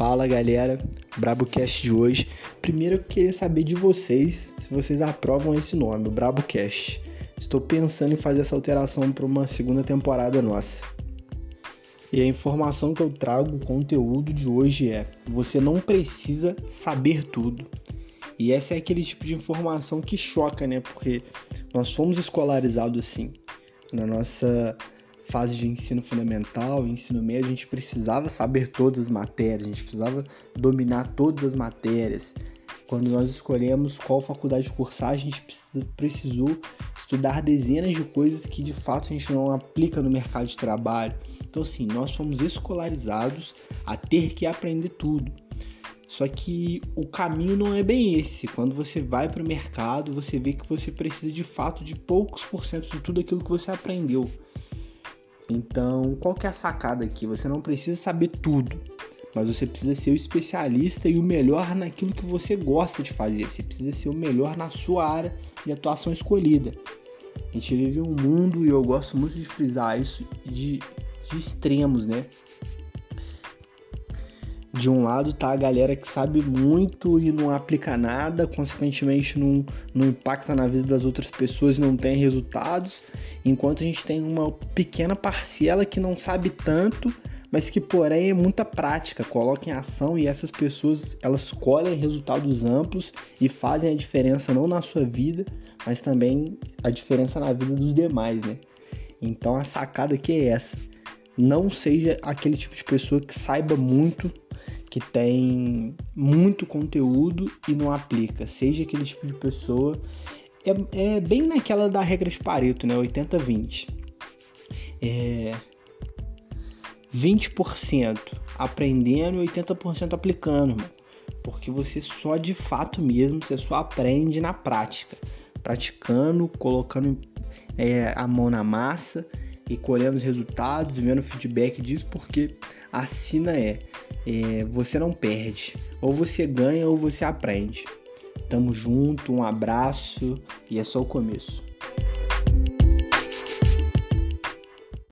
Fala galera, BraboCast de hoje. Primeiro eu queria saber de vocês se vocês aprovam esse nome, o BraboCast. Estou pensando em fazer essa alteração para uma segunda temporada nossa. E a informação que eu trago, o conteúdo de hoje é: você não precisa saber tudo. E essa é aquele tipo de informação que choca, né? Porque nós fomos escolarizados assim. Na nossa fase de ensino fundamental, ensino médio, a gente precisava saber todas as matérias, a gente precisava dominar todas as matérias. Quando nós escolhemos qual faculdade cursar, a gente precisou estudar dezenas de coisas que de fato a gente não aplica no mercado de trabalho. Então, assim, nós fomos escolarizados a ter que aprender tudo. Só que o caminho não é bem esse. Quando você vai para o mercado, você vê que você precisa de fato de poucos por cento de tudo aquilo que você aprendeu. Então, qual que é a sacada aqui? Você não precisa saber tudo, mas você precisa ser o especialista e o melhor naquilo que você gosta de fazer. Você precisa ser o melhor na sua área de atuação escolhida. A gente vive um mundo, e eu gosto muito de frisar isso, de, de extremos, né? De um lado tá a galera que sabe muito e não aplica nada, consequentemente não, não impacta na vida das outras pessoas e não tem resultados, enquanto a gente tem uma pequena parcela que não sabe tanto, mas que porém é muita prática, coloca em ação e essas pessoas elas colhem resultados amplos e fazem a diferença não na sua vida, mas também a diferença na vida dos demais, né? Então a sacada aqui é essa. Não seja aquele tipo de pessoa que saiba muito que tem muito conteúdo e não aplica, seja aquele tipo de pessoa. É, é bem naquela da regra de Pareto, né? 80-20. É 20% aprendendo e 80% aplicando, irmão. Porque você só de fato mesmo, você só aprende na prática. Praticando, colocando é, a mão na massa e colhendo os resultados, vendo o feedback disso, porque a sina é, é você não perde, ou você ganha ou você aprende. Tamo junto, um abraço e é só o começo.